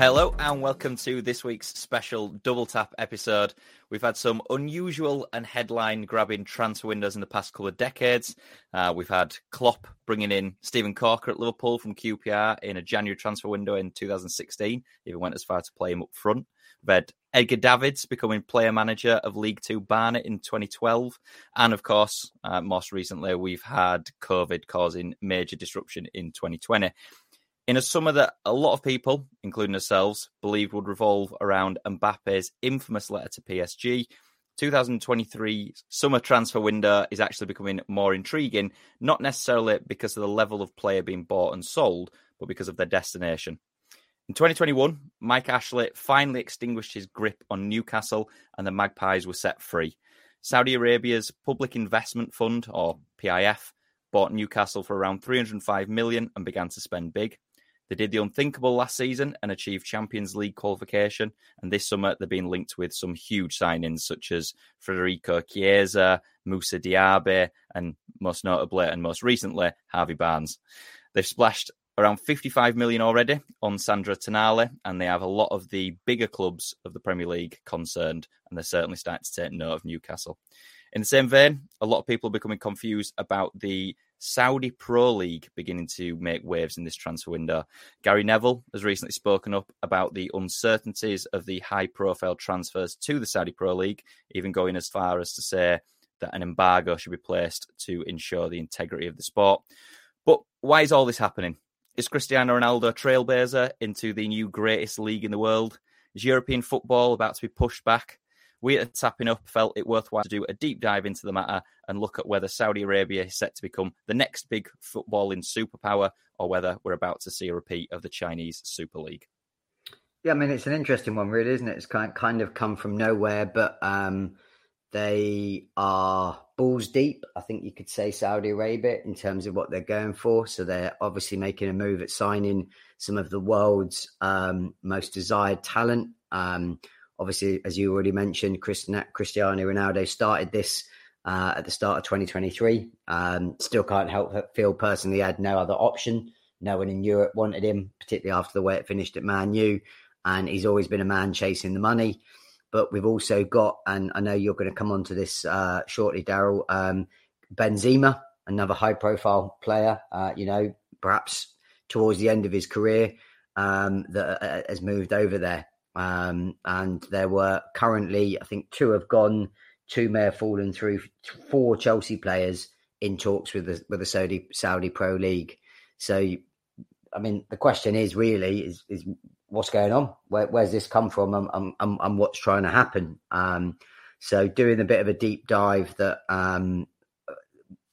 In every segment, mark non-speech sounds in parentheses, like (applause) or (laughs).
Hello and welcome to this week's special double tap episode. We've had some unusual and headline grabbing transfer windows in the past couple of decades. Uh, we've had Klopp bringing in Steven Caulker at Liverpool from QPR in a January transfer window in 2016. Even went as far to play him up front. We've had Edgar Davids becoming player manager of League Two Barnet in 2012. And of course, uh, most recently, we've had COVID causing major disruption in 2020 in a summer that a lot of people, including ourselves, believed would revolve around Mbappe's infamous letter to PSG. 2023 summer transfer window is actually becoming more intriguing, not necessarily because of the level of player being bought and sold, but because of their destination. In 2021, Mike Ashley finally extinguished his grip on Newcastle and the Magpies were set free. Saudi Arabia's Public Investment Fund, or PIF, bought Newcastle for around 305 million and began to spend big. They did the unthinkable last season and achieved Champions League qualification. And this summer, they're being linked with some huge signings such as Federico Chiesa, Moussa Diaby, and most notably and most recently, Harvey Barnes. They've splashed around 55 million already on Sandro Tonali, and they have a lot of the bigger clubs of the Premier League concerned, and they're certainly starting to take note of Newcastle. In the same vein, a lot of people are becoming confused about the Saudi Pro League beginning to make waves in this transfer window. Gary Neville has recently spoken up about the uncertainties of the high profile transfers to the Saudi Pro League, even going as far as to say that an embargo should be placed to ensure the integrity of the sport. But why is all this happening? Is Cristiano Ronaldo trailblazer into the new greatest league in the world? Is European football about to be pushed back? We at Tapping Up felt it worthwhile to do a deep dive into the matter and look at whether Saudi Arabia is set to become the next big footballing superpower or whether we're about to see a repeat of the Chinese Super League. Yeah, I mean, it's an interesting one, really, isn't it? It's kind kind of come from nowhere, but um, they are balls deep. I think you could say Saudi Arabia in terms of what they're going for. So they're obviously making a move at signing some of the world's um, most desired talent. Um, Obviously, as you already mentioned, Cristiano Ronaldo started this uh, at the start of 2023. Um, still can't help but feel personally had no other option. No one in Europe wanted him, particularly after the way it finished at Man U. And he's always been a man chasing the money. But we've also got, and I know you're going to come on to this uh, shortly, Daryl, um, Benzema, another high profile player, uh, you know, perhaps towards the end of his career um, that uh, has moved over there. Um, and there were currently, I think, two have gone, two may have fallen through, four Chelsea players in talks with the with the Saudi Saudi Pro League. So, I mean, the question is really is is what's going on? Where, where's this come from? And, and, and what's trying to happen? Um, so, doing a bit of a deep dive that um,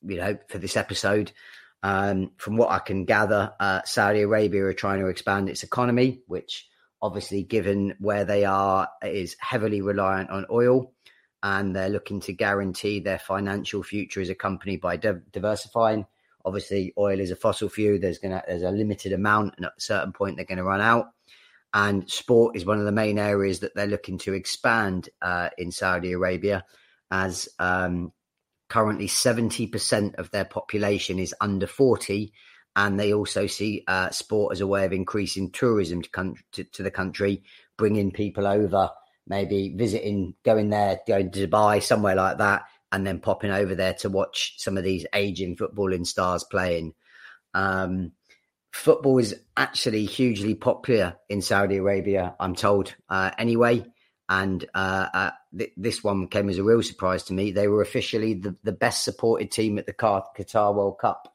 you know for this episode. Um, from what I can gather, uh, Saudi Arabia are trying to expand its economy, which obviously, given where they are, is heavily reliant on oil, and they're looking to guarantee their financial future as a company by di- diversifying. Obviously, oil is a fossil fuel. There's gonna there's a limited amount, and at a certain point, they're going to run out. And sport is one of the main areas that they're looking to expand uh, in Saudi Arabia, as um, currently 70% of their population is under 40 and they also see uh, sport as a way of increasing tourism to, to, to, the country, bringing people over, maybe visiting, going there, going to Dubai, somewhere like that, and then popping over there to watch some of these aging footballing stars playing. Um, football is actually hugely popular in Saudi Arabia, I'm told. Uh, anyway, and uh, uh, th- this one came as a real surprise to me. They were officially the, the best supported team at the Qatar World Cup.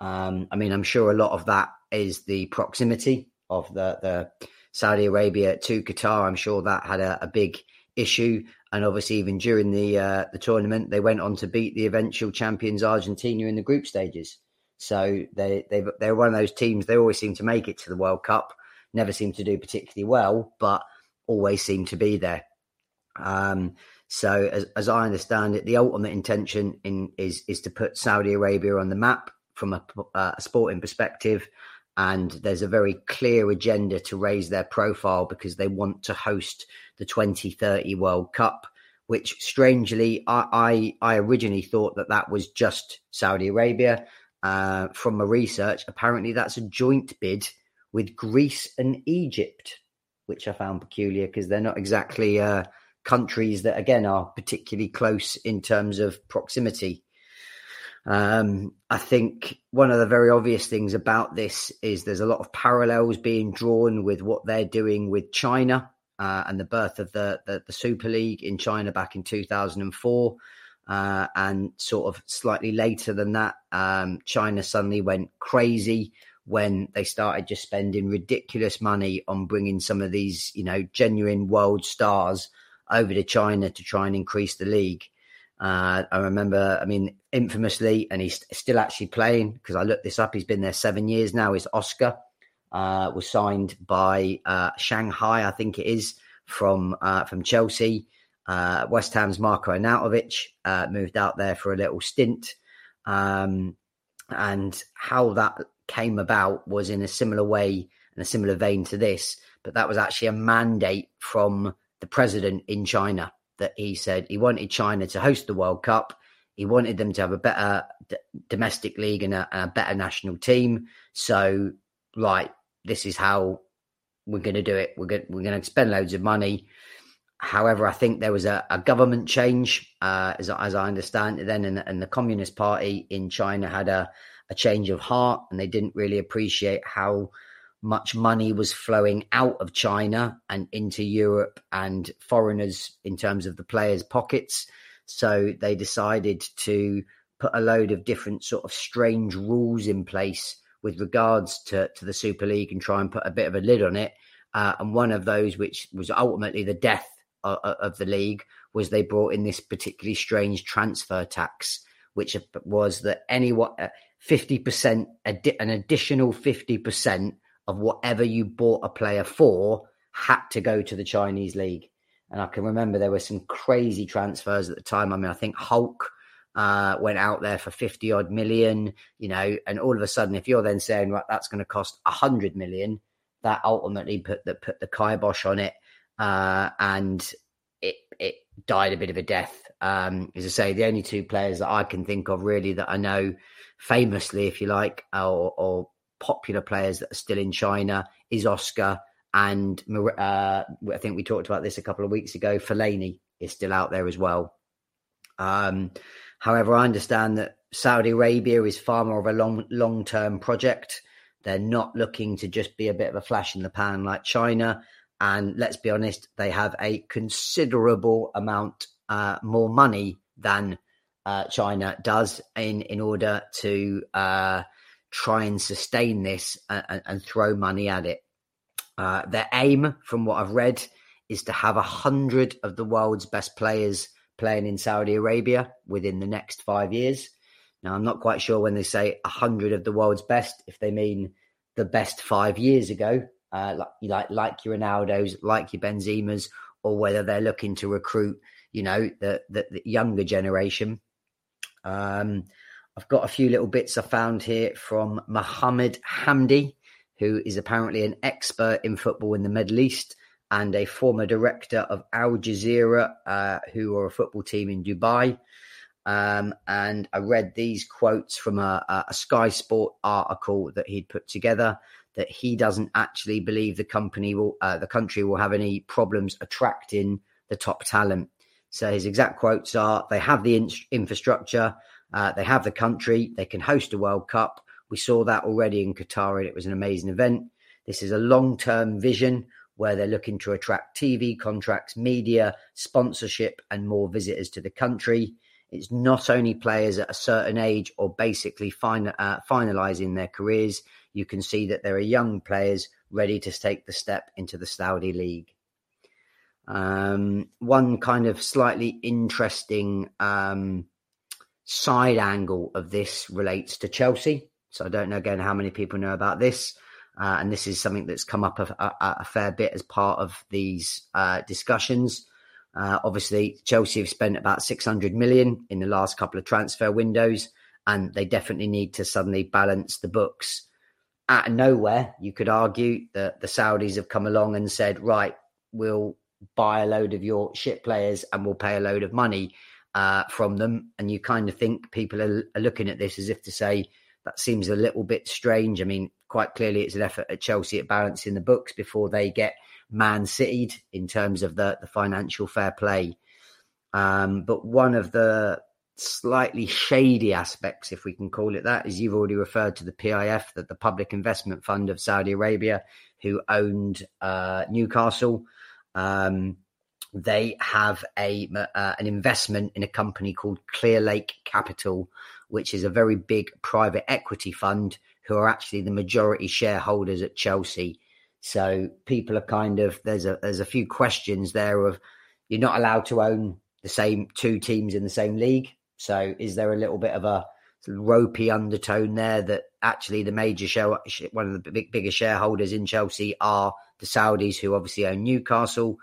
Um, I mean, I'm sure a lot of that is the proximity of the, the Saudi Arabia to Qatar. I'm sure that had a, a big issue. And obviously, even during the uh, the tournament, they went on to beat the eventual champions Argentina in the group stages. So they they they're one of those teams. They always seem to make it to the World Cup. Never seem to do particularly well, but always seem to be there. Um, so, as, as I understand it, the ultimate intention in is is to put Saudi Arabia on the map from a, uh, a sporting perspective. And there's a very clear agenda to raise their profile because they want to host the 2030 World Cup, which strangely, I, I, I originally thought that that was just Saudi Arabia. Uh, from my research, apparently that's a joint bid with Greece and Egypt. which I found peculiar because they're not exactly uh, countries that, again, are particularly close in terms of proximity. Um, I think one of the very obvious things about this is there's a lot of parallels being drawn with what they're doing with China uh, and the birth of the, the, the Super League in China back in 2004. Uh, and sort of slightly later than that, um, China suddenly went crazy when they started just spending ridiculous money on bringing some of these, you know, genuine world stars over to China to try and increase the league. Uh, I remember, I mean, infamously, and he's still actually playing because I looked this up. He's been there seven years now. Is Oscar uh, was signed by uh, Shanghai, I think it is from uh, from Chelsea. Uh, West Ham's Marko Arnautovic uh, moved out there for a little stint, um, and how that came about was in a similar way and a similar vein to this. But that was actually a mandate from the president in China that he said he wanted China to host the World Cup. He wanted them to have a better d- domestic league and a, a, better national team. So, right, this is how we're going to do it. We're going we're going to spend loads of money. However, I think there was a, a government change, uh, as, as I understand it, then, and, and the Communist Party in China had a, a change of heart, and they didn't really appreciate how much money was flowing out of China and into Europe and foreigners in terms of the players' pockets. So they decided to put a load of different sort of strange rules in place with regards to, to the Super League and try and put a bit of a lid on it. Uh, and one of those, which was ultimately the death of, of the league, was they brought in this particularly strange transfer tax, which was that anyone, 50%, uh, an additional 50% of whatever you bought a player for had to go to the Chinese league. And I can remember there were some crazy transfers at the time. I mean, I think Hulk uh, went out there for 50 odd million, you know, and all of a sudden, if you're then saying, right, that's going to cost 100 million, that ultimately put the, put the kibosh on it. Uh, and it, it died a bit of a death. Um, as I say, the only two players that I can think of really that I know famously, if you like, or, or popular players that are still in China is Oscar and uh, I think we talked about this a couple of weeks ago. Fellaini is still out there as well. Um, however, I understand that Saudi Arabia is far more of a long long term project. They're not looking to just be a bit of a flash in the pan like China. And let's be honest, they have a considerable amount uh, more money than uh, China does in in order to uh, try and sustain this and, and throw money at it. Uh, their aim, from what I've read, is to have a hundred of the world's best players playing in Saudi Arabia within the next five years. Now, I'm not quite sure when they say a hundred of the world's best, if they mean the best five years ago, uh, like like like your Ronaldo's, like your Benzema's, or whether they're looking to recruit, you know, the the, the younger generation. Um, I've got a few little bits I found here from Mohammed Hamdi, who is apparently an expert in football in the Middle East and a former director of Al Jazeera, uh, who are a football team in Dubai. Um, and I read these quotes from a, a, Sky Sport article that he'd put together that he doesn't actually believe the company will, uh, the country will have any problems attracting the top talent. So his exact quotes are: "They have the in- infrastructure, uh, they have the country, they can host a World Cup. We saw that already in Qatar, and it was an amazing event. This is a long term vision where they're looking to attract TV contracts, media, sponsorship, and more visitors to the country. It's not only players at a certain age or basically fin- uh, finalizing their careers. You can see that there are young players ready to take the step into the Saudi League. Um, one kind of slightly interesting um, side angle of this relates to Chelsea. So I don't know again how many people know about this. Uh, and this is something that's come up a, a, a fair bit as part of these uh, discussions. Uh, obviously, Chelsea have spent about 600 million in the last couple of transfer windows, and they definitely need to suddenly balance the books. Out of nowhere, you could argue that the Saudis have come along and said, right, we'll buy a load of your shit players and we'll pay a load of money uh, from them. And you kind of think people are, are, looking at this as if to say, that seems a little bit strange. I mean, quite clearly, it's an effort at Chelsea at balancing the books before they get man citied in terms of the, the financial fair play. Um, but one of the slightly shady aspects, if we can call it that, is you've already referred to the PIF, that the Public Investment Fund of Saudi Arabia, who owned uh, Newcastle. Um, they have a uh, an investment in a company called Clearlake Capital, which is a very big private equity fund who are actually the majority shareholders at Chelsea. So people are kind of there's a there's a few questions there of you're not allowed to own the same two teams in the same league. So is there a little bit of a ropey undertone there that actually the major show one of the big, bigger shareholders in Chelsea are the Saudis who obviously own Newcastle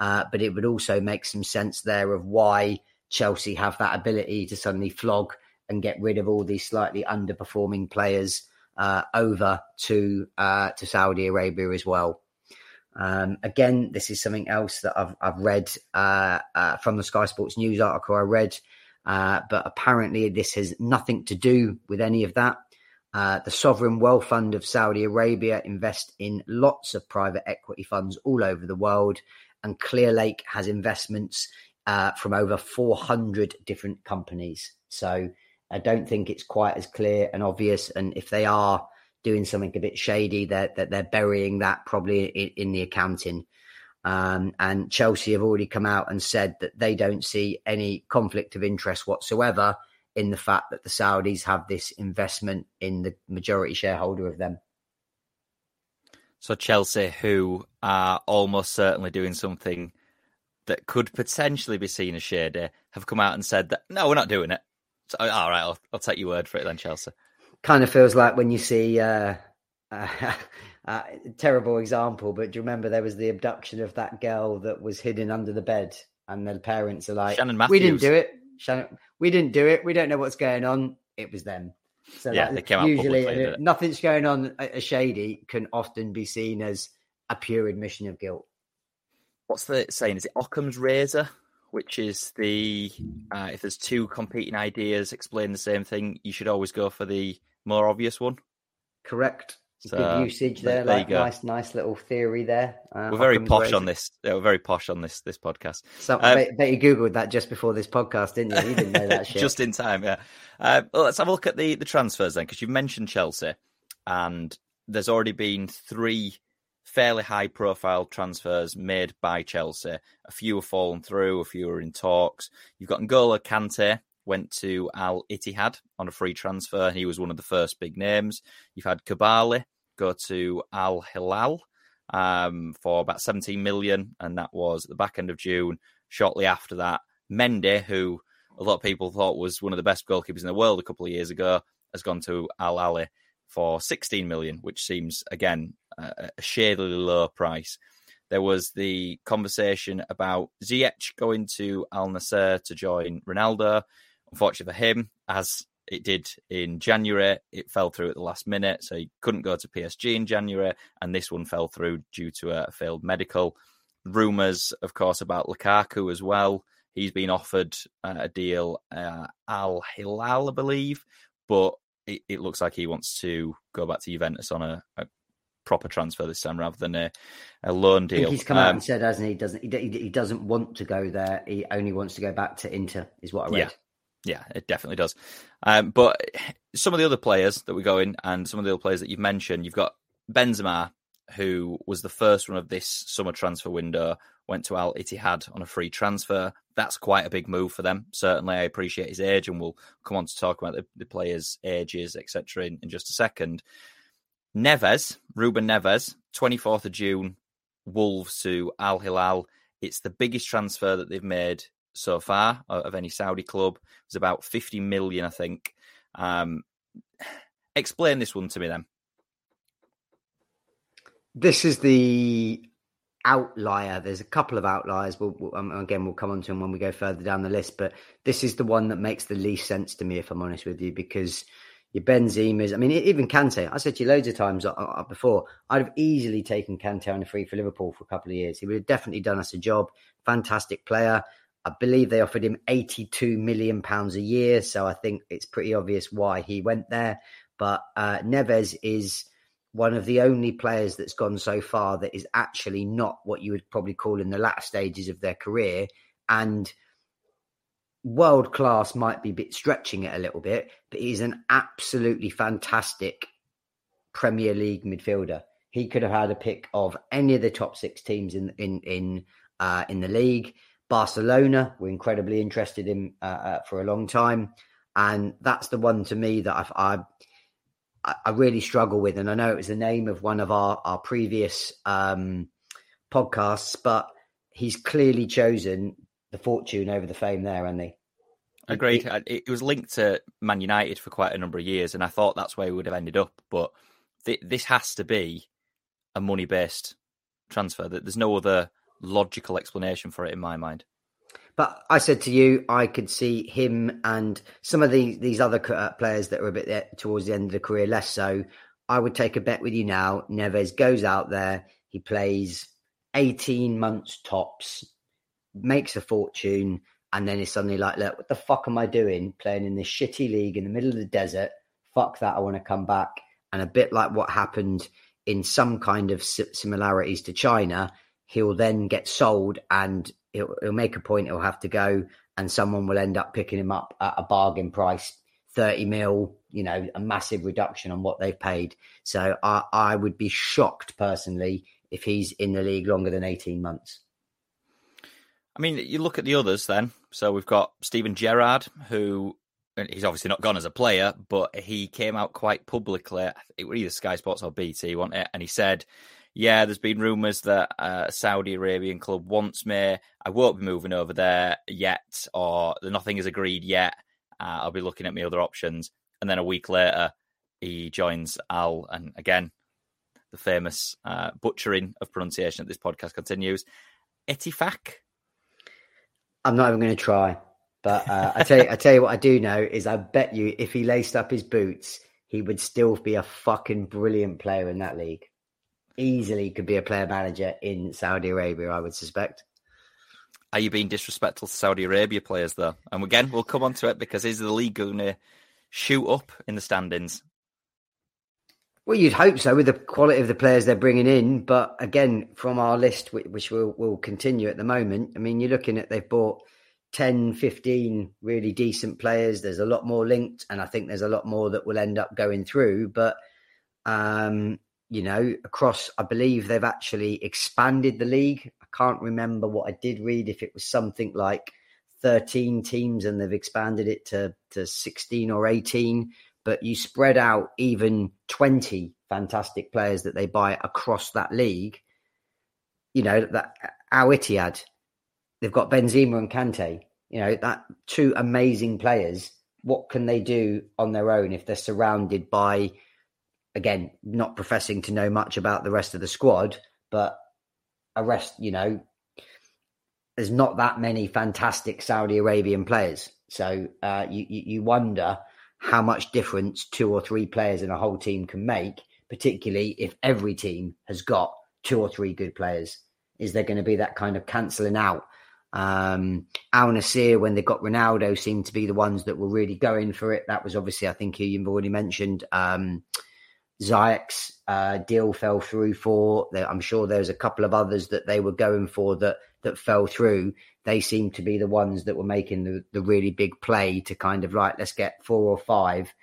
uh, but it would also make some sense there of why Chelsea have that ability to suddenly flog and get rid of all these slightly underperforming players uh, over to uh, to Saudi Arabia as well. Um, again, this is something else that I've I've read uh, uh, from the Sky Sports News article I read, uh, but apparently this has nothing to do with any of that. the sovereign wealth fund of Saudi Arabia invest in lots of private equity funds all over the world, and Clearlake has investments uh, from over 400 different companies. So I don't think it's quite as clear and obvious. And if they are doing something a bit shady, that they're, they're, burying that probably in, in the accounting. Um, and Chelsea have already come out and said that they don't see any conflict of interest whatsoever in the fact that the Saudis have this investment in the majority shareholder of them. So Chelsea, who are almost certainly doing something that could potentially be seen as shady, have come out and said that no, we're not doing it. So, all right, I'll, I'll take your word for it then, Chelsea. Kind of feels like when you see uh, (laughs) uh, uh, terrible example, but do you remember there was the abduction of that girl that was hidden under the bed, and the parents are like. "We didn't do it. Shannon, we didn't do it. We don't know what's going on. It was them." So yeah, they came usually out nothing's going on a shady can often be seen as a pure admission of guilt. What's the saying? Is it Occam's razor? Which is the uh, if there's two competing ideas explain the same thing, you should always go for the more obvious one. Correct. So, Good usage there, there like nice, nice little theory there. Uh, we're very posh razor. on this. Yeah, we're very posh on this this podcast. So um, I bet, bet, you googled that just before this podcast, didn't you? You didn't know that (laughs) shit. just in time, yeah. Uh, well, let's have a look at the the transfers then, because you mentioned Chelsea, and there's already been three fairly high profile transfers made by Chelsea. A few have fallen through, a few are in talks. You've got N'Golo Kante went to Al Ittihad on a free transfer. He was one of the first big names. You've had Koulibaly go to Al Hilal um, for about 17 million, and that was at the back end of June. Shortly after that, Mendy, who a lot of people thought was one of the best goalkeepers in the world a couple of years ago, has gone to Al Ahli for 16 million, which seems again a, a shadily low price. There was the conversation about Ziyech going to Al Nassr to join Ronaldo. Unfortunately for him, as it did in January. It fell through at the last minute, so he couldn't go to PSG in January, and this one fell through due to a failed medical. Rumours, of course, about Lukaku as well. He's been offered uh, a deal, uh, Al Hilal, I believe, but it, it, looks like he wants to go back to Juventus on a, a proper transfer this time rather than a, a loan deal. he's come um, out and said, hasn't he? Doesn't he, he? doesn't want to go there. He only wants to go back to Inter, is what I read. Yeah. Yeah, it definitely does. Um, but some of the other players that we go in, and some of the other players that you've mentioned, you've got Benzema, who was the first one of this summer transfer window, went to Al Ittihad on a free transfer. That's quite a big move for them. Certainly, I appreciate his age, and we'll come on to talk about the, the players' ages, etc., in, in just a second. Neves, Ruben Neves, 24th of June, Wolves to Al Hilal. It's the biggest transfer that they've made so far of any Saudi club. It was about 50 million, I think. Um, (sighs) explain this one to me then. This is the outlier. There's a couple of outliers. We'll, we'll um, again, we'll come on to them when we go further down the list. But this is the one that makes the least sense to me, if I'm honest with you, because your Benzema's. I mean, even Kante. I said to you loads of times uh, uh, before. I'd have easily taken Kante on a free for Liverpool for a couple of years. He would have definitely done us a job. Fantastic player. I believe they offered him 82 million pounds a year, so I think it's pretty obvious why he went there. But uh, Neves is one of the only players that's gone so far that is actually not what you would probably call in the latter stages of their career. And world class might be bit stretching it a little bit, but he's an absolutely fantastic Premier League midfielder. He could have had a pick of any of the top six teams in in in uh, in the league. Barcelona were incredibly interested in uh, uh, for a long time, and that's the one to me that I've, I I really struggle with. And I know it was the name of one of our our previous um, podcasts, but he's clearly chosen the fortune over the fame there, Andy. Agreed. It, it was linked to Man United for quite a number of years, and I thought that's where we would have ended up. But th- this has to be a money based transfer. That there's no other logical explanation for it in my mind. But I said to you, I could see him and some of these these other uh, players that were a bit there towards the end of the career less so. I would take a bet with you now. Neves goes out there, he plays 18 months tops, makes a fortune, and then it's suddenly like, look, what the fuck am I doing playing in this shitty league in the middle of the desert? Fuck that, I want to come back. And a bit like what happened in some kind of similarities to China, he'll then get sold and he'll, he'll make a point, he'll have to go, and someone will end up picking him up at a bargain price 30 mil, you know, a massive reduction on what they've paid. So I, I would be shocked personally if he's in the league longer than 18 months. I mean, you look at the others then. So we've got Steven Gerrard, who he's obviously not gone as a player, but he came out quite publicly. It was either Sky Sports or BT, wasn't it? And he said, "Yeah, there's been rumours that a Saudi Arabian club wants me. I won't be moving over there yet, or nothing is agreed yet. Uh, I'll be looking at my other options." And then a week later, he joins Al, and again, the famous uh, butchering of pronunciation that this podcast continues. Ettifaq. I'm not even going to try. But uh, I tell you, I tell you what I do know is I bet you if he laced up his boots, he would still be a fucking brilliant player in that league. Easily could be a player manager in Saudi Arabia, I would suspect. Are you being disrespectful to Saudi Arabia players though? And again, we'll come on to it because is the league going to shoot up in the standings? Well, you'd hope so with the quality of the players they're bringing in. But again, from our list, which will will continue at the moment, I mean, you're looking at they've bought 10, 15 really decent players. There's a lot more linked, and I think there's a lot more that will end up going through. But, um, you know, across, I believe they've actually expanded the league. I can't remember what I did read, if it was something like 13 teams and they've expanded it to, to 16 or 18. But you spread out even 20 fantastic players that they buy across that league. You know, that Al Ittihad, They've got Benzema and Kante. You know, that two amazing players. What can they do on their own if they're surrounded by, again, not professing to know much about the rest of the squad, but a rest, you know, there's not that many fantastic Saudi Arabian players. So uh, you, you wonder how much difference two or three players in a whole team can make, particularly if every team has got two or three good players. Is there going to be that kind of cancelling out um, Al Nassr, when they got Ronaldo, seemed to be the ones that were really going for it. That was obviously, I think you've already mentioned, um, Ziyech's uh, deal fell through for. I'm sure there's a couple of others that they were going for that that fell through. They seem to be the ones that were making the, the really big play to kind of like, let's get four or five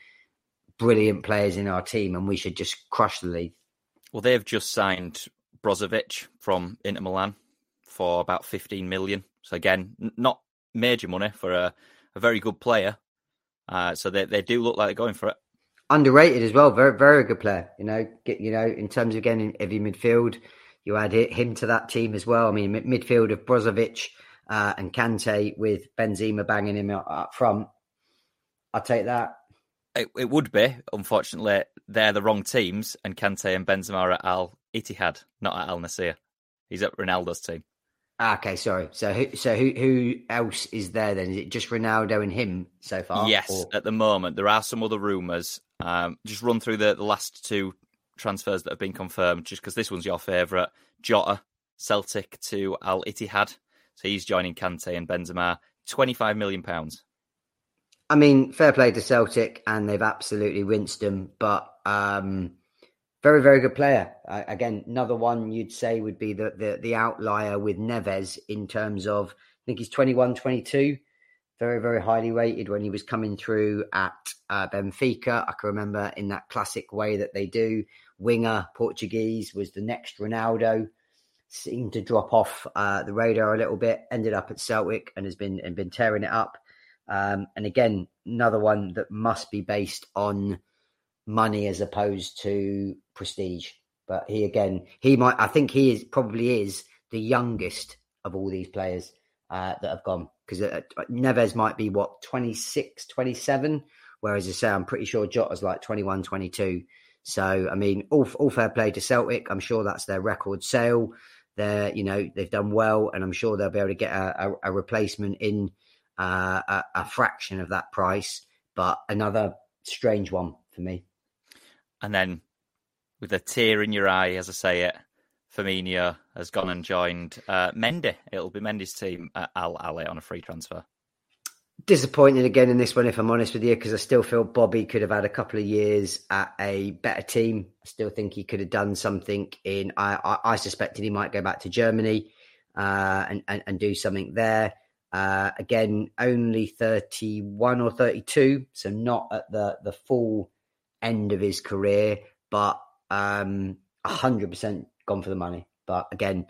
brilliant players in our team and we should just crush the league. Well, they've just signed Brozovic from Inter Milan for about 15 million. So again, not major money for a, a very good player. Uh, so they they do look like they're going for it. Underrated as well. Very very good player. You know, get you know in terms of getting every midfield, you add him to that team as well. I mean, midfield of Brozovic uh, and Kante with Benzema banging him up, front. I'll take that. It, it, would be. Unfortunately, they're the wrong teams, and Kante and Benzema are at Al Ittihad, not at Al Nassr. He's at Ronaldo's team. Ah, okay, sorry. So who so who who else is there then? Is it just Ronaldo and him so far? Yes, or? at the moment there are some other rumours. Um, just run through the, the last two transfers that have been confirmed, just because this one's your favourite. Jota, Celtic to Al Ittihad. So he's joining Kante and Benzema. Twenty five million pounds. I mean, fair play to Celtic, and they've absolutely rinsed them. But um, Very, very good player. Again, another one you'd say would be the, the, the outlier with Neves in terms of, I think he's 21, 22. Very, very highly rated when he was coming through at uh, Benfica. I can remember in that classic way that they do. Winger, Portuguese, was the next Ronaldo. Seemed to drop off uh, the radar a little bit. Ended up at Celtic and has been and been tearing it up. Um, and again, another one that must be based on money as opposed to prestige. But he again, he might. I think he is probably is the youngest of all these players uh, that have gone because uh, Neves might be what 26, 27, whereas I say I'm pretty sure Jota's like 21, 22. So I mean, all all fair play to Celtic. I'm sure that's their record sale. They're you know they've done well, and I'm sure they'll be able to get a, a, a replacement in uh, a, a fraction of that price. But another strange one for me. And then with a tear in your eye, as I say it, Firmino has gone and joined uh, Mendy. It'll be Mendy's team at Al Ahli on a free transfer. Disappointed again in this one, if I'm honest with you, because I still feel Bobby could have had a couple of years at a better team. I still think he could have done something in. I, I, I suspected he might go back to Germany uh, and, and, and do something there. Uh, again, only 31 or 32, so not at the the full end of his career, but um, 100% gone for the money. But again,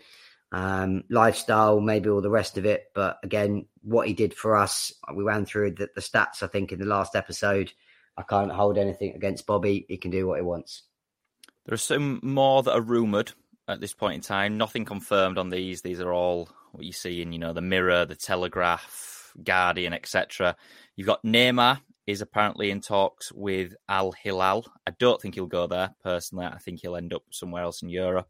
um, lifestyle, maybe all the rest of it. But again, what he did for us, we ran through the, the stats, I think, in the last episode. I can't hold anything against Bobby. He can do what he wants. There are some more that are rumoured at this point in time. Nothing confirmed on these. These are all what you see in, you know, the Mirror, the Telegraph, Guardian, etc. You've got Neymar is apparently in talks with Al Hilal. I don't think he'll go there personally. I think he'll end up somewhere else in Europe.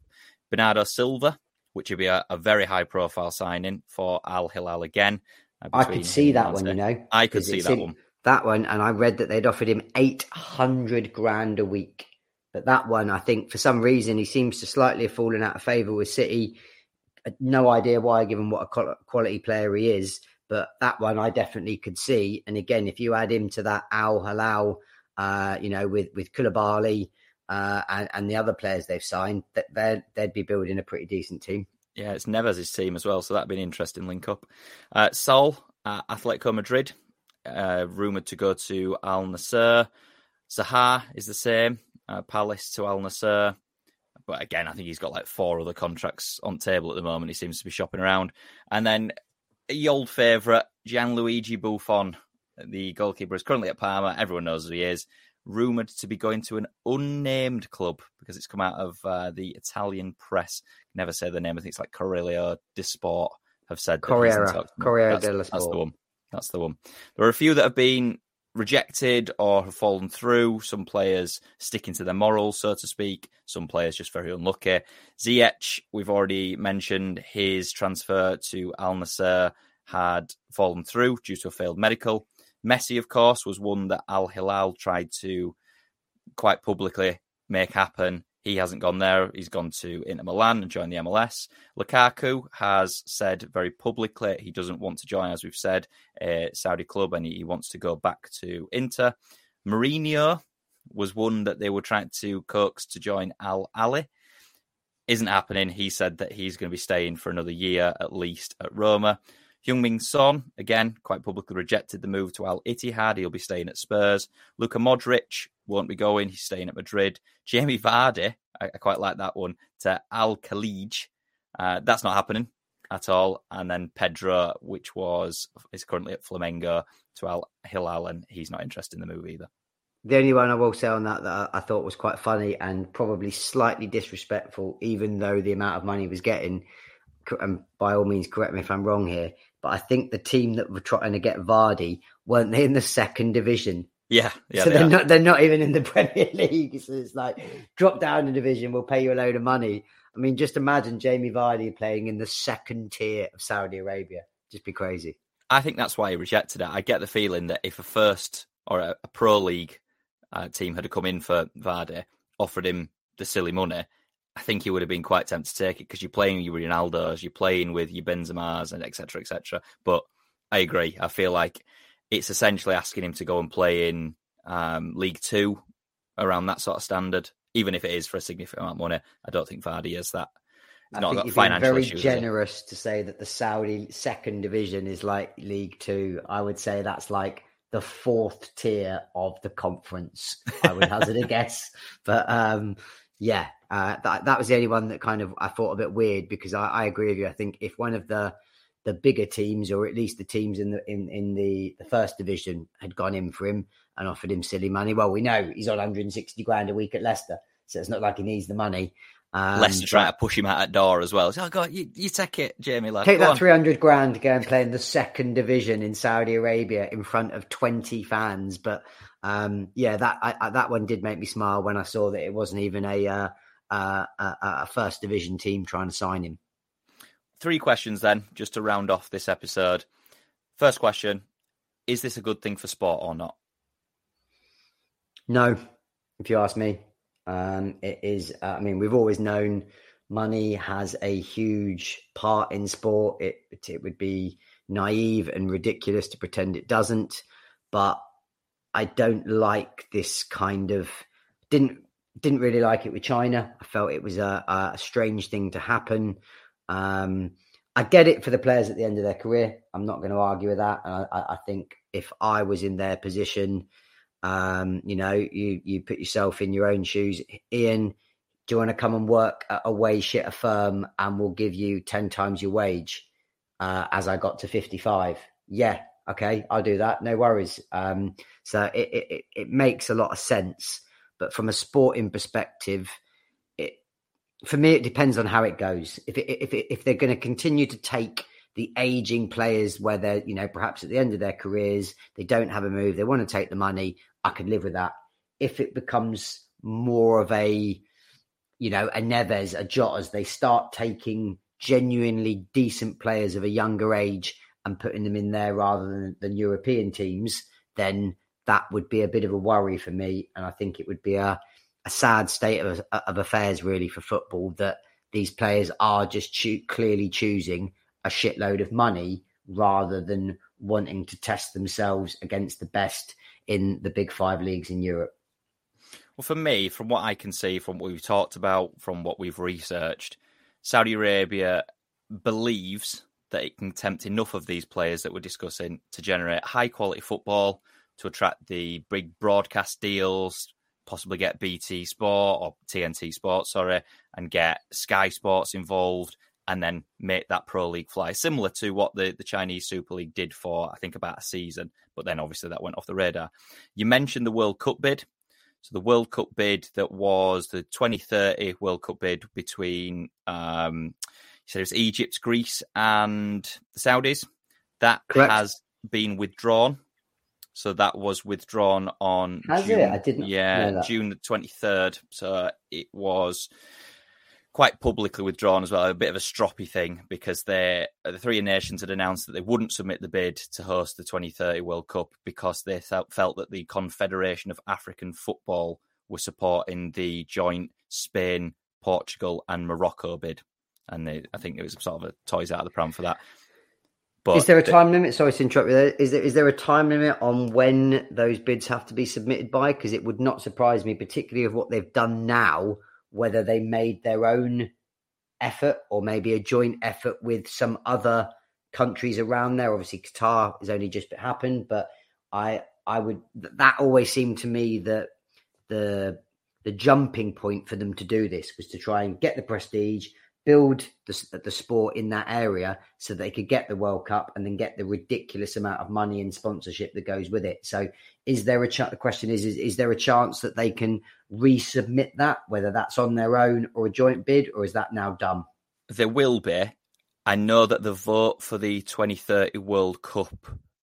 Bernardo Silva, which would be a, a very high profile signing for Al Hilal again. Uh, I could see that one, you know. I could see that one. That one, and I read that they'd offered him 800 grand a week. But that one, I think for some reason, he seems to slightly have fallen out of favour with City. No idea why, given what a quality player he is. But that one I definitely could see. And again, if you add him to that Al Hilal, uh, you know, with with Koulibaly uh, and, and the other players they've signed, that they'd, they'd be building a pretty decent team. Yeah, it's Neves' team as well, so that'd be an interesting link up. Uh, Saul, uh, Atletico Madrid, uh, rumored to go to Al Nassr. Zaha is the same, uh, Palace to Al Nassr. But again, I think he's got like four other contracts on table at the moment. He seems to be shopping around. And then the old favourite, Gianluigi Buffon, the goalkeeper, is currently at Parma. Everyone knows who he is. Rumoured to be going to an unnamed club because it's come out of uh, the Italian press. Never say the name. I think it's like Corriere di Sport have said. Corriere, Corriere dello Sport. That's the one. That's the one. There are a few that have been rejected or have fallen through. Some players sticking to their morals, so to speak. Some players just very unlucky. Ziyech, we've already mentioned his transfer to Al Nassr had fallen through due to a failed medical. Messi, of course, was one that Al Hilal tried to quite publicly make happen. He hasn't gone there. He's gone to Inter Milan and joined the MLS. Lukaku has said very publicly he doesn't want to join, as we've said, a Saudi club, and he wants to go back to Inter. Mourinho was one that they were trying to coax to join Al Ahli. Isn't happening. He said that he's going to be staying for another year at least at Roma. Heung-min Son, again, quite publicly rejected the move to Al Ittihad. He'll be staying at Spurs. Luka Modric won't be going. He's staying at Madrid. Jamie Vardy, I, I quite like that one, to Al Khalij. Uh, that's not happening at all. And then Pedro, which was is currently at Flamengo, to Al Hilal, and he's not interested in the move either. The only one I will say on that that I thought was quite funny and probably slightly disrespectful, even though the amount of money he was getting, and by all means, correct me if I'm wrong here, but I think the team that were trying to get Vardy weren't they in the second division? Yeah, yeah. So they are are. not they're not even in the (laughs) Premier League. So it's like drop down a division, we'll pay you a load of money. I mean, just imagine Jamie Vardy playing in the second tier of Saudi Arabia. Just be crazy. I think that's why he rejected it. I get the feeling that if a first or a, a pro league uh, team had come in for Vardy, offered him the silly money, I think he would have been quite tempted to take it because you're playing your Ronaldo's, you're playing with your Benzema's and etc. etc. But I agree. I feel like it's essentially asking him to go and play in um, League Two around that sort of standard. even if it is for a significant amount of money. I don't think Vardy is that. I not think financial being very generous to say that the Saudi second division is like League Two. I would say that's like the fourth tier of the conference. I would hazard a (laughs) guess, but um, yeah, uh, that that was the only one that kind of I thought a bit weird because I, I agree with you. I think if one of the the bigger teams, or at least the teams in the in in the the first division, had gone in for him and offered him silly money, well, we know he's on 160 grand a week at Leicester, so it's not like he needs the money. Um, Leicester trying to push him out at door as well. So, oh, God, you, you take it, Jamie. Lad. Take Go that on. 300 grand to go and play in the second division in Saudi Arabia in front of 20 fans. But um, yeah, that I, I, that one did make me smile when I saw that it wasn't even a, uh, uh, a, a first division team trying to sign him. Three questions then, just to round off this episode. First question Is this a good thing for sport or not? No, if you ask me, um, it is. Uh, I mean, we've always known money has a huge part in sport. It it would be naive and ridiculous to pretend it doesn't. But I don't like this kind of didn't didn't really like it with China. I felt it was a, a strange thing to happen. Um, I get it for the players at the end of their career. I'm not going to argue with that. And I, I think if I was in their position, um, you know, you you put yourself in your own shoes. Ian, do you want to come and work at a way shit a firm and we'll give you 10 times your wage uh, as I got to 55? Yeah, okay, I'll do that. No worries. Um, so it, it, it- it makes a lot of sense. But from a sporting perspective, it for me it depends on how it goes. If it, if it, if they're going to continue to take the aging players where they're you know perhaps at the end of their careers they don't have a move they want to take the money I could live with that. If it becomes more of a you know a Neves a Jotas they start taking genuinely decent players of a younger age and putting them in there rather than, than European teams then that would be a bit of a worry for me and I think it would be a a sad state of, of affairs really for football that these players are just choo- clearly choosing a shitload of money rather than wanting to test themselves against the best in the big five leagues in Europe. Well, for me, from what I can see, from what we've talked about, from what we've researched, Saudi Arabia believes that it can tempt enough of these players that we're discussing to generate high quality football, to attract the big broadcast deals, possibly get BT Sport or TNT Sport, sorry, and get Sky Sports involved, and then make that Pro League fly, similar to what the, the Chinese Super League did for, I think, about a season. But then obviously that went off the radar. You mentioned the World Cup bid. So the World Cup bid that was the 2030 World Cup bid between, um, you said it was Egypt, Greece, and the Saudis. That Correct. has been withdrawn. So that was withdrawn on Has June, it? I didn't yeah, know that. June the 23rd. So it was quite publicly withdrawn as well. A bit of a stroppy thing because they, the three nations had announced that they wouldn't submit the bid to host the 2030 World Cup because they felt, felt that the Confederation of African Football were supporting the joint Spain, Portugal, and Morocco bid. And they, I think it was sort of a toys out of the pram for that. But is there a the- time limit? Sorry to interrupt you. There. Is there is there a time limit on when those bids have to be submitted by? Because it would not surprise me, particularly of what they've done now, whether they made their own effort or maybe a joint effort with some other countries around there. Obviously, Qatar has only just happened, but I I would that always seemed to me that the the jumping point for them to do this was to try and get the prestige, build the, the sport in that area so they could get the World Cup and then get the ridiculous amount of money and sponsorship that goes with it. So, is there a ch- the question is, is is there a chance that they can resubmit that, whether that's on their own or a joint bid, or is that now done? there will be. I know that the vote for the 2030 World Cup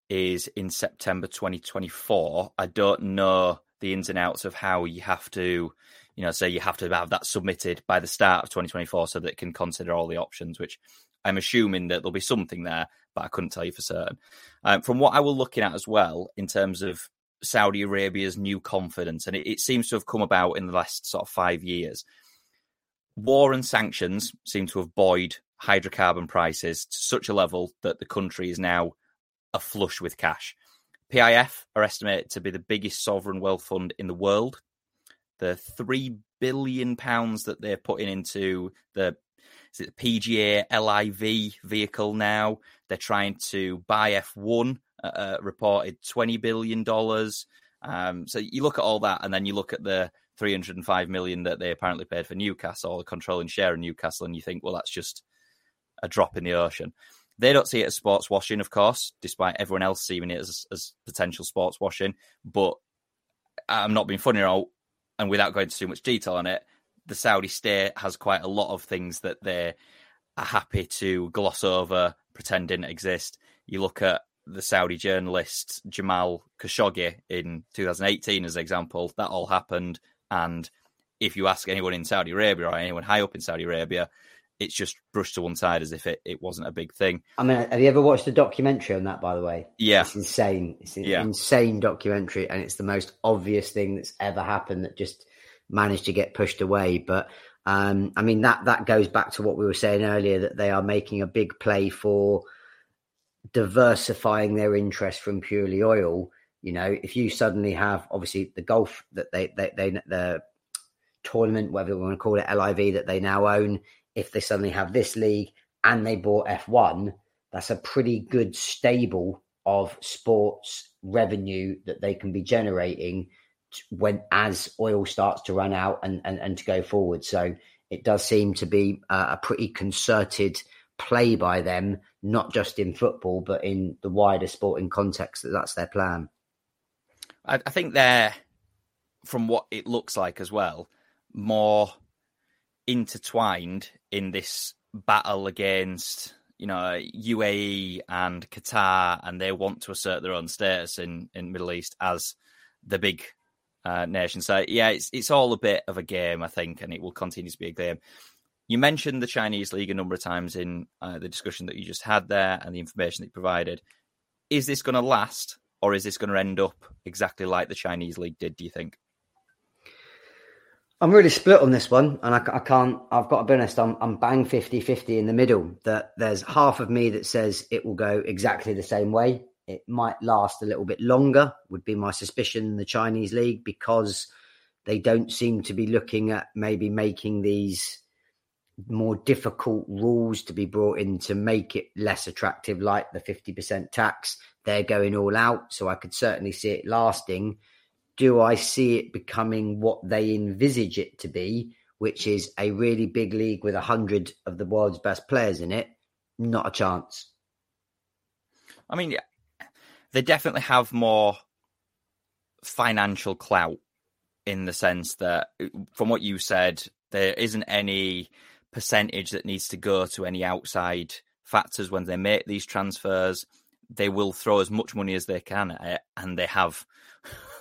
is in September 2024. I don't know the ins and outs of how you have to, you know, say you have to have that submitted by the start of 2024 so that it can consider all the options, which I'm assuming that there'll be something there, but I couldn't tell you for certain. Um, from what I was looking at as well, in terms of Saudi Arabia's new confidence, and it, it seems to have come about in the last sort of five years war and sanctions seem to have buoyed hydrocarbon prices to such a level that the country is now aflush with cash. PIF are estimated to be the biggest sovereign wealth fund in the world. The three billion pounds that they're putting into the is it the PGA LIV vehicle now. They're trying to buy F1, uh, reported twenty billion dollars. Um, so you look at all that, and then you look at the 305 million that they apparently paid for Newcastle, the controlling share in Newcastle, and you think, well, that's just a drop in the ocean. They don't see it as sports washing, of course, despite everyone else seeing it as, as potential sports washing. But I'm not being funny, and without going into too much detail on it, the Saudi state has quite a lot of things that they are happy to gloss over, pretend didn't exist. You look at the Saudi journalist Jamal Khashoggi in 2018 as an example, that all happened. And if you ask anyone in Saudi Arabia or anyone high up in Saudi Arabia, it's just brushed to one side as if it, it wasn't a big thing. I mean, have you ever watched a documentary on that, by the way? Yeah. It's insane. It's an yeah. insane documentary, and it's the most obvious thing that's ever happened that just managed to get pushed away. But um, I mean, that, that goes back to what we were saying earlier that they are making a big play for diversifying their interest from purely oil. You know, if you suddenly have obviously the golf that they, they, they the tournament, whatever we want to call it, LIV that they now own, if they suddenly have this league and they bought F1, that's a pretty good stable of sports revenue that they can be generating when as oil starts to run out and, and, and to go forward. So it does seem to be a, pretty concerted play by them, not just in football, but in the wider sporting context that that's their plan. I, I think they're, from what it looks like as well, more intertwined in this battle against you know UAE and Qatar, and they want to assert their own status in in Middle East as the big uh, nation. So yeah, it's it's all a bit of a game, I think, and it will continue to be a game. You mentioned the Chinese league a number of times in uh, the discussion that you just had there, and the information that you provided. Is this going to last, or is this going to end up exactly like the Chinese league did? Do you think? I'm really split on this one, and I, I, can't. I've got to be honest. I'm, I'm bang 50 50 in the middle. That there's half of me that says it will go exactly the same way. It might last a little bit longer, would be my suspicion in the Chinese league because they don't seem to be looking at maybe making these more difficult rules to be brought in to make it less attractive, like the 50% tax. They're going all out. So I could certainly see it lasting do I see it becoming what they envisage it to be, which is a really big league with a hundred of the world's best players in it? Not a chance. I mean, they definitely have more financial clout in the sense that, from what you said, there isn't any percentage that needs to go to any outside factors when they make these transfers. They will throw as much money as they can at it, and they have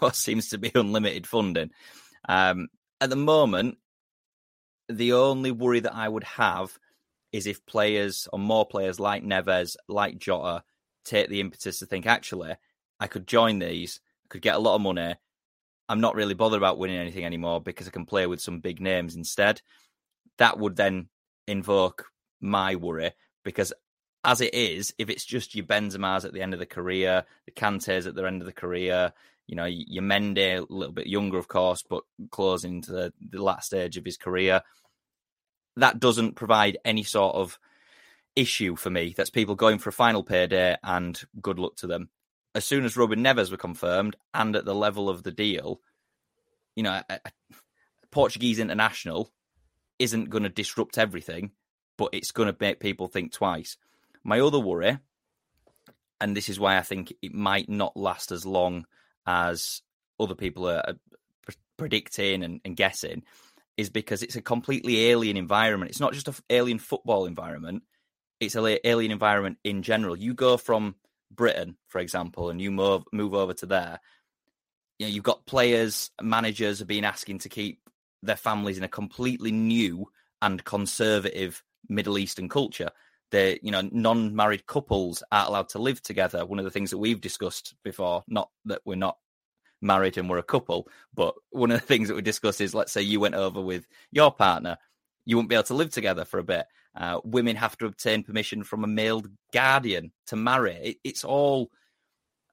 what (laughs) seems to be unlimited funding. Um, at the moment, the only worry that I would have is if players or more players like Neves, like Jota, take the impetus to think, actually, I could join these, could get a lot of money. I'm not really bothered about winning anything anymore because I can play with some big names instead. That would then invoke my worry because as it is, if it's just your Benzema's at the end of the career, the Kantes at the end of the career, you know, your Mendy, a little bit younger, of course, but closing to the, the last stage of his career. That doesn't provide any sort of issue for me. That's people going for a final payday and good luck to them. As soon as Ruben Neves were confirmed and at the level of the deal, you know, a, a Portuguese international isn't going to disrupt everything, but it's going to make people think twice. My other worry, and this is why I think it might not last as long as other people are predicting and, and guessing is because it's a completely alien environment. It's not just an alien football environment; it's an alien environment in general. You go from Britain, for example, and you move move over to there. You know, you've got players, managers have been asking to keep their families in a completely new and conservative Middle Eastern culture. The you know non-married couples aren't allowed to live together. One of the things that we've discussed before, not that we're not married and we're a couple, but one of the (laughs) things that we discuss is, let's say you went over with your partner, you won't be able to live together for a bit. Uh, women have to obtain permission from a male guardian to marry. It, it's all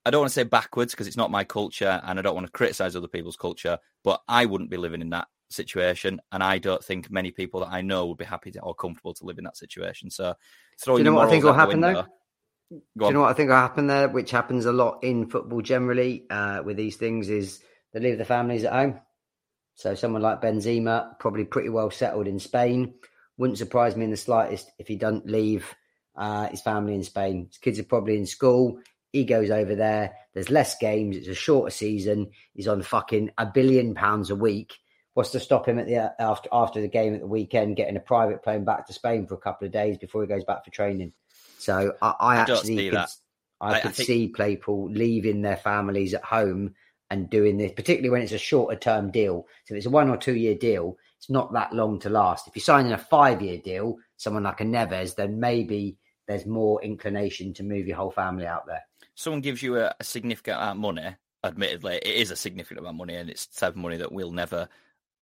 I don't want to say backwards because it's not my culture and I don't want to criticize other people's culture, but I wouldn't be living in that situation. And I don't think many people that I know would be happy to, or comfortable to live in that situation. So, throwing Do you know what I think will happen window, though? Do you know what I think will happen there, which happens a lot in football generally uh, with these things, is they leave the families at home. So someone like Benzema, probably pretty well settled in Spain. Wouldn't surprise me in the slightest if he doesn't leave uh, his family in Spain. His kids are probably in school. He goes over there. There's less games. It's a shorter season. He's on fucking a billion pounds a week. What's to stop him at the after after the game at the weekend getting a private plane back to Spain for a couple of days before he goes back for training? So I, I, actually could, I, I could think... see people leaving their families at home and doing this, particularly when it's a shorter term deal. So if it's a one or two year deal, it's not that long to last. If you're signing a five year deal, someone like a Neves, then maybe there's more inclination to move your whole family out there someone gives you a, a significant amount of money, admittedly, it is a significant amount of money, and it's type of money that will never,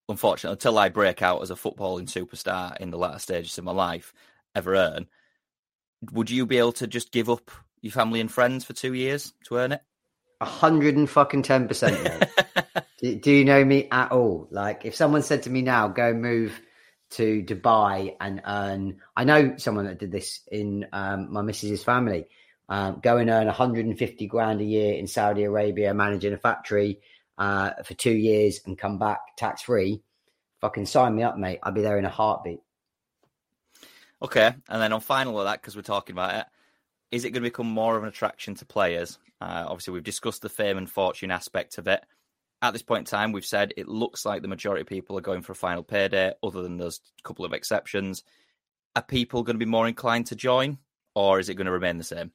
unfortunately, until I break out as a footballing superstar in the latter stages of my life, ever earn. Would you be able to just give up your family and friends for two years to earn it? A hundred and fucking ten percent. (laughs) do, do you know me at all? Like, if someone said to me now, go move to Dubai and earn. I know someone that did this in um, my missus's family um, go and earn 150 grand a year in Saudi Arabia managing a factory uh, for two years and come back tax free, fucking sign me up, mate. I'd be there in a heartbeat. Okay, and then on final of that, because we're talking about it, is it going to become more of an attraction to players? Uh, obviously, we've discussed the fame and fortune aspect of it. At this point in time, we've said it looks like the majority of people are going for a final payday, other than those couple of exceptions. Are people going to be more inclined to join, or is it going to remain the same?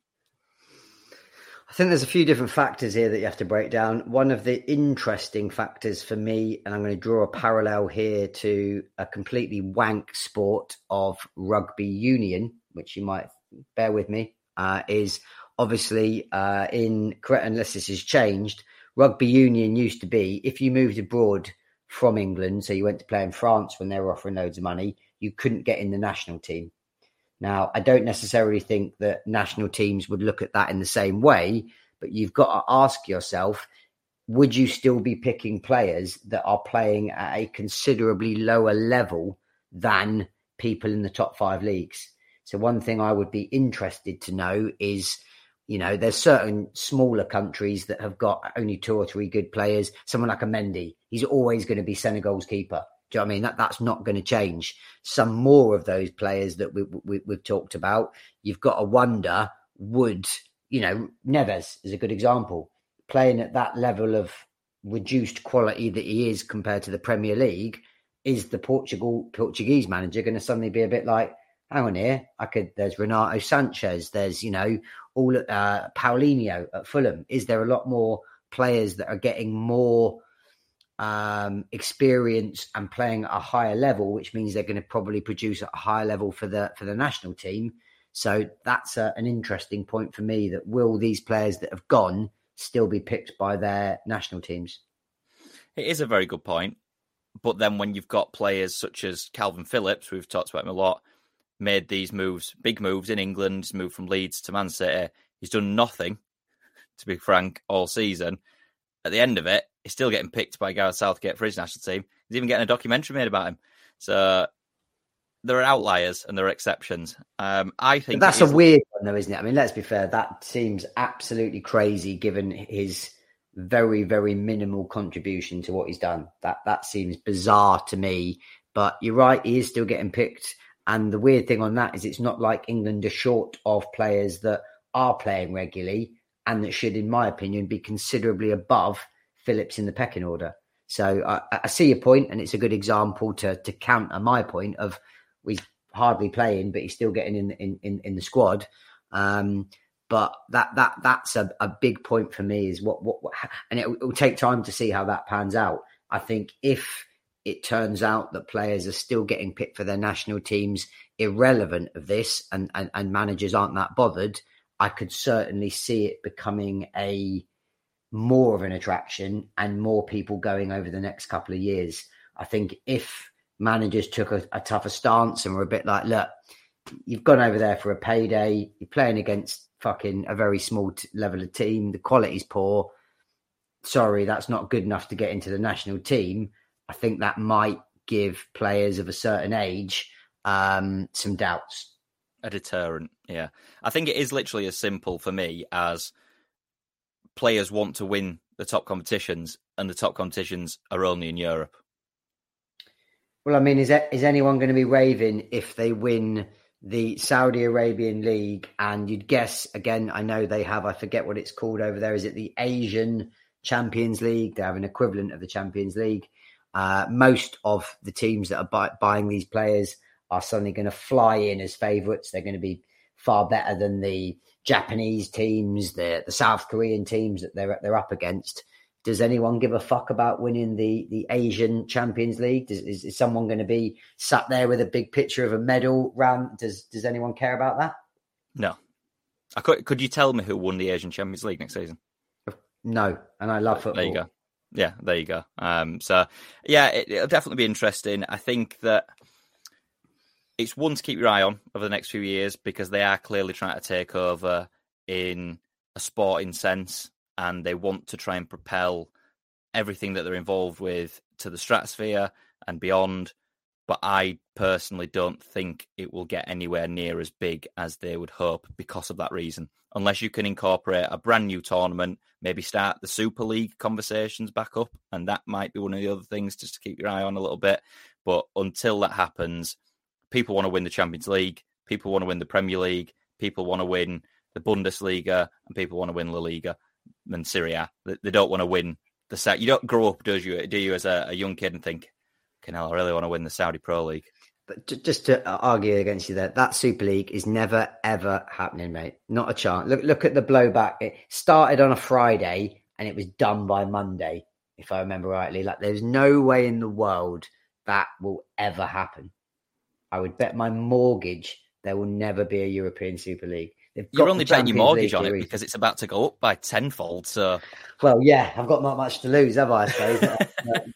I think there's a few different factors here that you have to break down. One of the interesting factors for me, and I'm going to draw a parallel here to a completely wank sport of rugby union, which you might bear with me, uh, is obviously uh, in correct unless this has changed. Rugby union used to be if you moved abroad from England, so you went to play in France when they were offering loads of money, you couldn't get in the national team. Now, I don't necessarily think that national teams would look at that in the same way, but you've got to ask yourself would you still be picking players that are playing at a considerably lower level than people in the top five leagues? So, one thing I would be interested to know is you know, there's certain smaller countries that have got only two or three good players. Someone like a Mendy, he's always going to be Senegal's keeper. Do you know what I mean? That that's not going to change. Some more of those players that we, we, we've talked about, you've got to wonder would you know Neves is a good example playing at that level of reduced quality that he is compared to the Premier League. Is the Portugal Portuguese manager going to suddenly be a bit like, hang on here, I could. There's Renato Sanches. There's you know all uh, Palhinha at Fulham. Is there a lot more players that are getting more? Um, experience and playing at a higher level, which means they're going to probably produce at a higher level for the for the national team. So that's a, an interesting point for me. That will these players that have gone still be picked by their national teams? It is a very good point. But then when you've got players such as Kalvin Phillips, we've talked about him a lot, made these moves, big moves in England, moved from Leeds to Man City. He's done nothing, to be frank, all season. At the end of it, he's still getting picked by Gareth Southgate for his national team. He's even getting a documentary made about him. So there are outliers and there are exceptions. Um, I think but that's a weird one, though, isn't it? I mean, let's be fair. That seems absolutely crazy given his very, very minimal contribution to what he's done. That that seems bizarre to me. But you're right; he is still getting picked. And the weird thing on that is, it's not like England are short of players that are playing regularly and that should, in my opinion, be considerably above Phillips in the pecking order. So I, I, see your point, and it's a good example to to counter my point of he's hardly playing, but he's still getting in in in, in the squad. Um, but that that that's a, a big point for me is what what, what and it will take time to see how that pans out. I think if it turns out that players are still getting picked for their national teams, irrelevant of this, and, and, and managers aren't that bothered, I could certainly see it becoming a more of an attraction and more people going over the next couple of years. I think if managers took a, a tougher stance and were a bit like, look, you've gone over there for a payday, you're playing against fucking a very small t- level of team. The quality's poor. Sorry, that's not good enough to get into the national team. I think that might give players of a certain age um, some doubts. A deterrent, yeah. I think it is literally as simple for me as players want to win the top competitions, and the top competitions are only in Europe. Well, I mean, is is anyone going to be raving if they win the Saudi Arabian League? And you'd guess again. I know they have. I forget what it's called over there. Is it the Asian Champions League? They have an equivalent of the Champions League. Uh, most of the teams that are buy, buying these players are suddenly going to fly in as favourites. They're going to be far better than the Japanese teams, the the South Korean teams that they're they're up against. Does anyone give a fuck about winning the the Asian Champions League? Does, is, is someone going to be sat there with a big picture of a medal round? Does Does anyone care about that? No. I could, could you tell me who won the Asian Champions League next season? No, and I love football. There you go. Yeah, there you go. Um, so yeah, it, it'll definitely be interesting. I think that it's one to keep your eye on over the next few years because they are clearly trying to take over in a sporting sense and they want to try and propel everything that they're involved with to the stratosphere and beyond. But I personally don't think it will get anywhere near as big as they would hope because of that reason. Unless you can incorporate a brand new tournament, maybe start the Super League conversations back up, and that might be one of the other things just to keep your eye on a little bit. But until that happens, people want to win the Champions League, people want to win the Premier League, people want to win the Bundesliga, and people want to win La Liga and Serie A. They, don't want to win the set. You don't grow up, does you? Do you as a, a young kid and think, "Can I really want to win the Saudi Pro League"? But just to uh, argue against you there, that Super League is never ever happening, mate. Not a chance. Look, look at the blowback. It started on a Friday and it was done by Monday, if I remember rightly. Like, there's no way in the world that will ever happen. I would bet my mortgage there will never be a European Super League. You're only betting your mortgage on it because it's about to go up by tenfold. So, well, yeah, I've got not much to lose, have I? I suppose. (laughs) uh,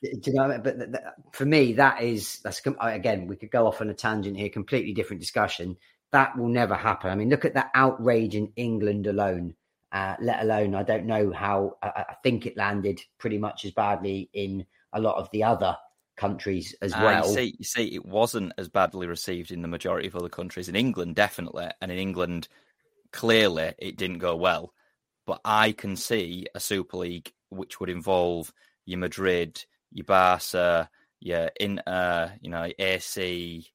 do you know? I mean? But th- th- for me, that is that's again. We could go off on a tangent here, completely different discussion. That will never happen. I mean, look at the outrage in England alone. Uh, let alone, I don't know how. I, I think it landed pretty much as badly in a lot of the other countries as well. Uh, you, see, you see, it wasn't as badly received in the majority of other countries. In England, definitely, and in England, clearly, it didn't go well. But I can see a Super League which would involve your Madrid, your Barca, your Inter, you know, AC,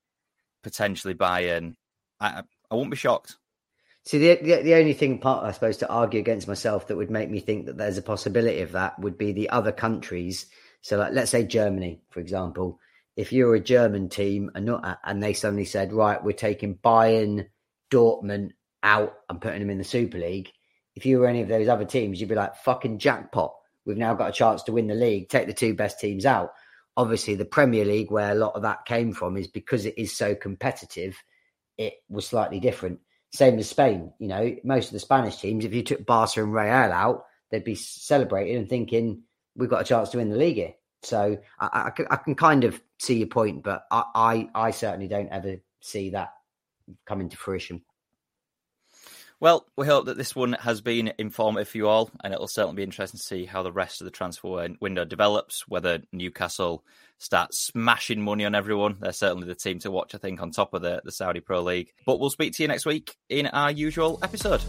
potentially Bayern. I, I won't be shocked. See, the, the, the only thing part I suppose to argue against myself that would make me think that there's a possibility of that would be the other countries so, like, let's say Germany, for example, if you're a German team and not, and they suddenly said, right, we're taking Bayern, Dortmund out and putting them in the Super League. If you were any of those other teams, you'd be like, fucking jackpot. We've now got a chance to win the league, take the two best teams out. Obviously, the Premier League, where a lot of that came from, is because it is so competitive, it was slightly different. Same as Spain, you know, most of the Spanish teams, if you took Barca and Real out, they'd be celebrating and thinking, we've got a chance to win the league here. So I, I, I can kind of see your point, but I, I, I certainly don't ever see that coming to fruition. Well, we hope that this one has been informative for you all, and it'll certainly be interesting to see how the rest of the transfer window develops. Whether Newcastle start smashing money on everyone, they're certainly the team to watch, I think, on top of the, the Saudi Pro League. But we'll speak to you next week in our usual episode.